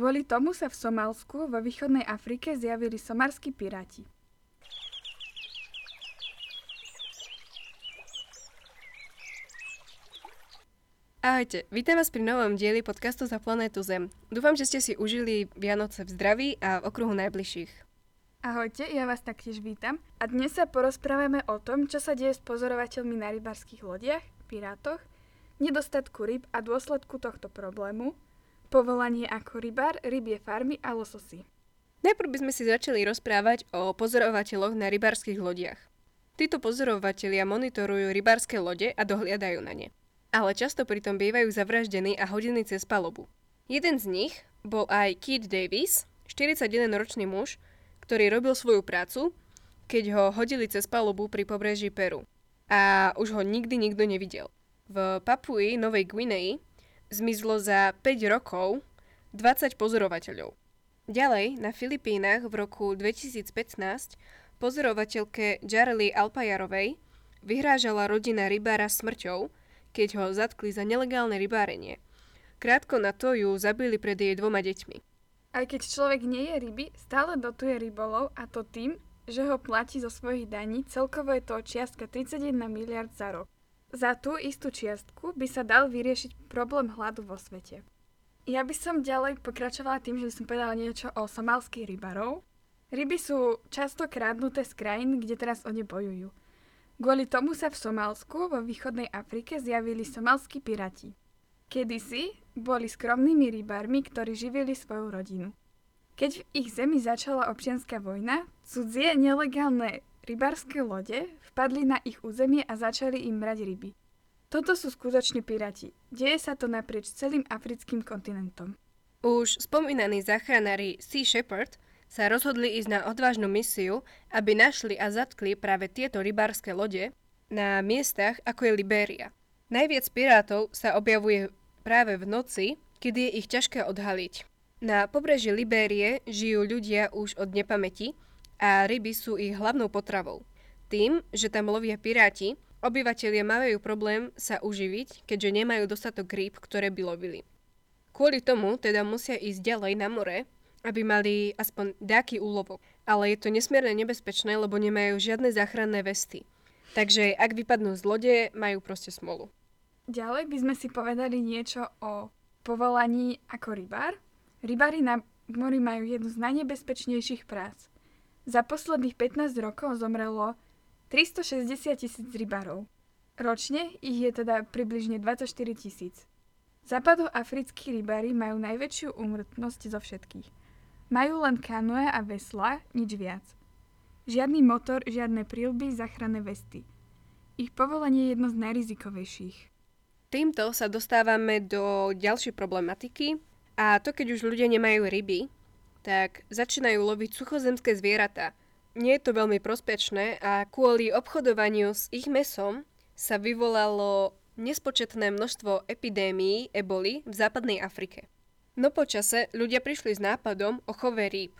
Kvôli tomu sa v Somálsku vo východnej Afrike zjavili somarskí piráti. Ahojte, vítam vás pri novom dieli podcastu za planétu Zem. Dúfam, že ste si užili Vianoce v zdraví a v okruhu najbližších. Ahojte, ja vás taktiež vítam a dnes sa porozprávame o tom, čo sa deje s pozorovateľmi na rybárskych lodiach, pirátoch, nedostatku ryb a dôsledku tohto problému, povolanie ako rybár, rybie farmy a lososy. Najprv by sme si začali rozprávať o pozorovateľoch na rybárskych lodiach. Títo pozorovatelia monitorujú rybárske lode a dohliadajú na ne ale často pritom bývajú zavraždení a hodení cez palubu. Jeden z nich bol aj Keith Davis, 41-ročný muž, ktorý robil svoju prácu, keď ho hodili cez palubu pri pobreží Peru. A už ho nikdy nikto nevidel. V Papui Novej Guinei zmizlo za 5 rokov 20 pozorovateľov. Ďalej, na Filipínach v roku 2015 pozorovateľke Jarely Alpajarovej vyhrážala rodina rybára smrťou, keď ho zatkli za nelegálne rybárenie. Krátko na to ju zabili pred jej dvoma deťmi. Aj keď človek nie je ryby, stále dotuje rybolov a to tým, že ho platí zo svojich daní, celkovo je to čiastka 31 miliard za rok. Za tú istú čiastku by sa dal vyriešiť problém hladu vo svete. Ja by som ďalej pokračovala tým, že som povedala niečo o somalských rybarov. Ryby sú často krádnuté z krajín, kde teraz oni bojujú. Kvôli tomu sa v Somálsku vo východnej Afrike zjavili somalskí pirati. Kedysi boli skromnými rybármi, ktorí živili svoju rodinu. Keď v ich zemi začala občianská vojna, cudzie nelegálne rybárske lode vpadli na ich územie a začali im brať ryby. Toto sú skutočne pirati. Deje sa to naprieč celým africkým kontinentom. Už spomínaní záchranári Sea Shepherd sa rozhodli ísť na odvážnu misiu, aby našli a zatkli práve tieto rybárske lode na miestach, ako je Libéria. Najviac pirátov sa objavuje práve v noci, kedy je ich ťažké odhaliť. Na pobreží Libérie žijú ľudia už od nepamäti a ryby sú ich hlavnou potravou. Tým, že tam lovia piráti, obyvatelia majú problém sa uživiť, keďže nemajú dostatok rýb, ktoré by lovili. Kvôli tomu teda musia ísť ďalej na more aby mali aspoň nejaký úlovok. Ale je to nesmierne nebezpečné, lebo nemajú žiadne záchranné vesty. Takže ak vypadnú z lode, majú proste smolu. Ďalej by sme si povedali niečo o povolaní ako rybár. Rybári na mori majú jednu z najnebezpečnejších prác. Za posledných 15 rokov zomrelo 360 tisíc rybárov. Ročne ich je teda približne 24 tisíc. Západoafrickí rybári majú najväčšiu úmrtnosť zo všetkých. Majú len kanoe a vesla, nič viac. Žiadny motor, žiadne prílby, záchranné vesty. Ich povolenie je jedno z najrizikovejších. Týmto sa dostávame do ďalšej problematiky a to keď už ľudia nemajú ryby, tak začínajú loviť suchozemské zvieratá. Nie je to veľmi prospečné a kvôli obchodovaniu s ich mesom sa vyvolalo nespočetné množstvo epidémií eboli v západnej Afrike. No počase ľudia prišli s nápadom o chove rýb.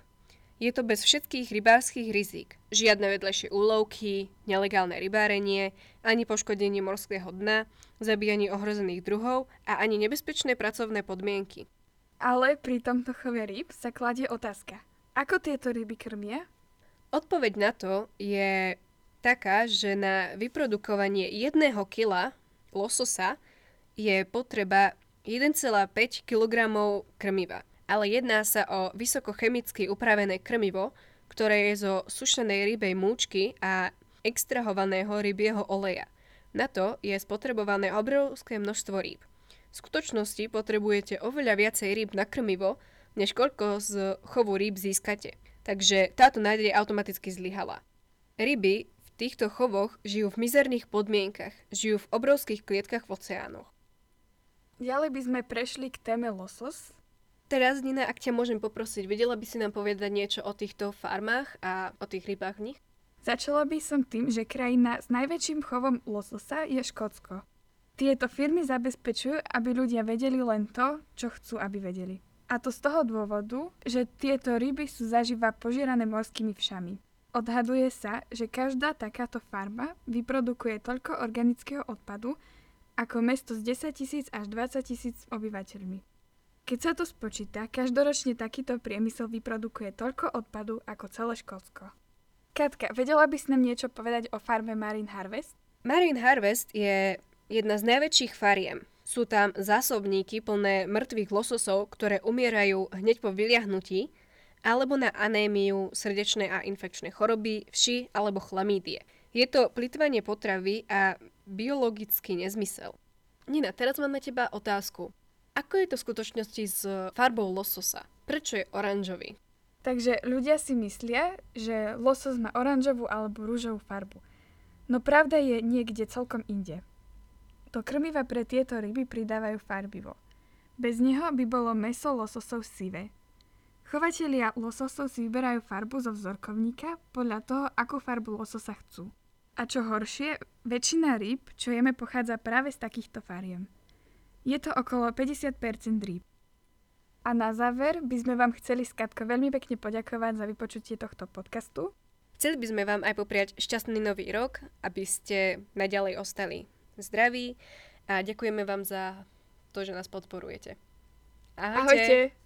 Je to bez všetkých rybárskych rizik. Žiadne vedlejšie úlovky, nelegálne rybárenie, ani poškodenie morského dna, zabíjanie ohrozených druhov a ani nebezpečné pracovné podmienky. Ale pri tomto chove rýb sa kladie otázka. Ako tieto ryby krmia? Odpoveď na to je taká, že na vyprodukovanie jedného kila lososa je potreba 1,5 kg krmiva. Ale jedná sa o vysokochemicky upravené krmivo, ktoré je zo sušenej rybej múčky a extrahovaného rybieho oleja. Na to je spotrebované obrovské množstvo rýb. V skutočnosti potrebujete oveľa viacej rýb na krmivo, než koľko z chovu rýb získate. Takže táto nádej automaticky zlyhala. Ryby v týchto chovoch žijú v mizerných podmienkach, žijú v obrovských klietkach v oceánoch. Ďalej by sme prešli k téme losos. Teraz, Nina, ak ťa môžem poprosiť, vedela by si nám povedať niečo o týchto farmách a o tých rybách v nich? Začala by som tým, že krajina s najväčším chovom lososa je Škótsko. Tieto firmy zabezpečujú, aby ľudia vedeli len to, čo chcú, aby vedeli. A to z toho dôvodu, že tieto ryby sú zaživa požierané morskými všami. Odhaduje sa, že každá takáto farma vyprodukuje toľko organického odpadu, ako mesto s 10 tisíc až 20 tisíc obyvateľmi. Keď sa to spočíta, každoročne takýto priemysel vyprodukuje toľko odpadu ako celé Škótsko. Katka, vedela by si nám niečo povedať o farme Marine Harvest? Marine Harvest je jedna z najväčších fariem. Sú tam zásobníky plné mŕtvych lososov, ktoré umierajú hneď po vyliahnutí, alebo na anémiu, srdečné a infekčné choroby, vši alebo chlamídie. Je to plitvanie potravy a biologický nezmysel. Nina, teraz mám na teba otázku. Ako je to v skutočnosti s farbou lososa? Prečo je oranžový? Takže ľudia si myslia, že losos má oranžovú alebo rúžovú farbu. No pravda je niekde celkom inde. Do krmiva pre tieto ryby pridávajú farbivo. Bez neho by bolo meso lososov sivé. Chovatelia lososov si vyberajú farbu zo vzorkovníka podľa toho, akú farbu lososa chcú. A čo horšie, väčšina rýb, čo jeme, pochádza práve z takýchto fariem. Je to okolo 50% rýb. A na záver by sme vám chceli, Skatko, veľmi pekne poďakovať za vypočutie tohto podcastu. Chceli by sme vám aj popriať šťastný nový rok, aby ste naďalej ostali zdraví a ďakujeme vám za to, že nás podporujete. Ahojte! Ahojte.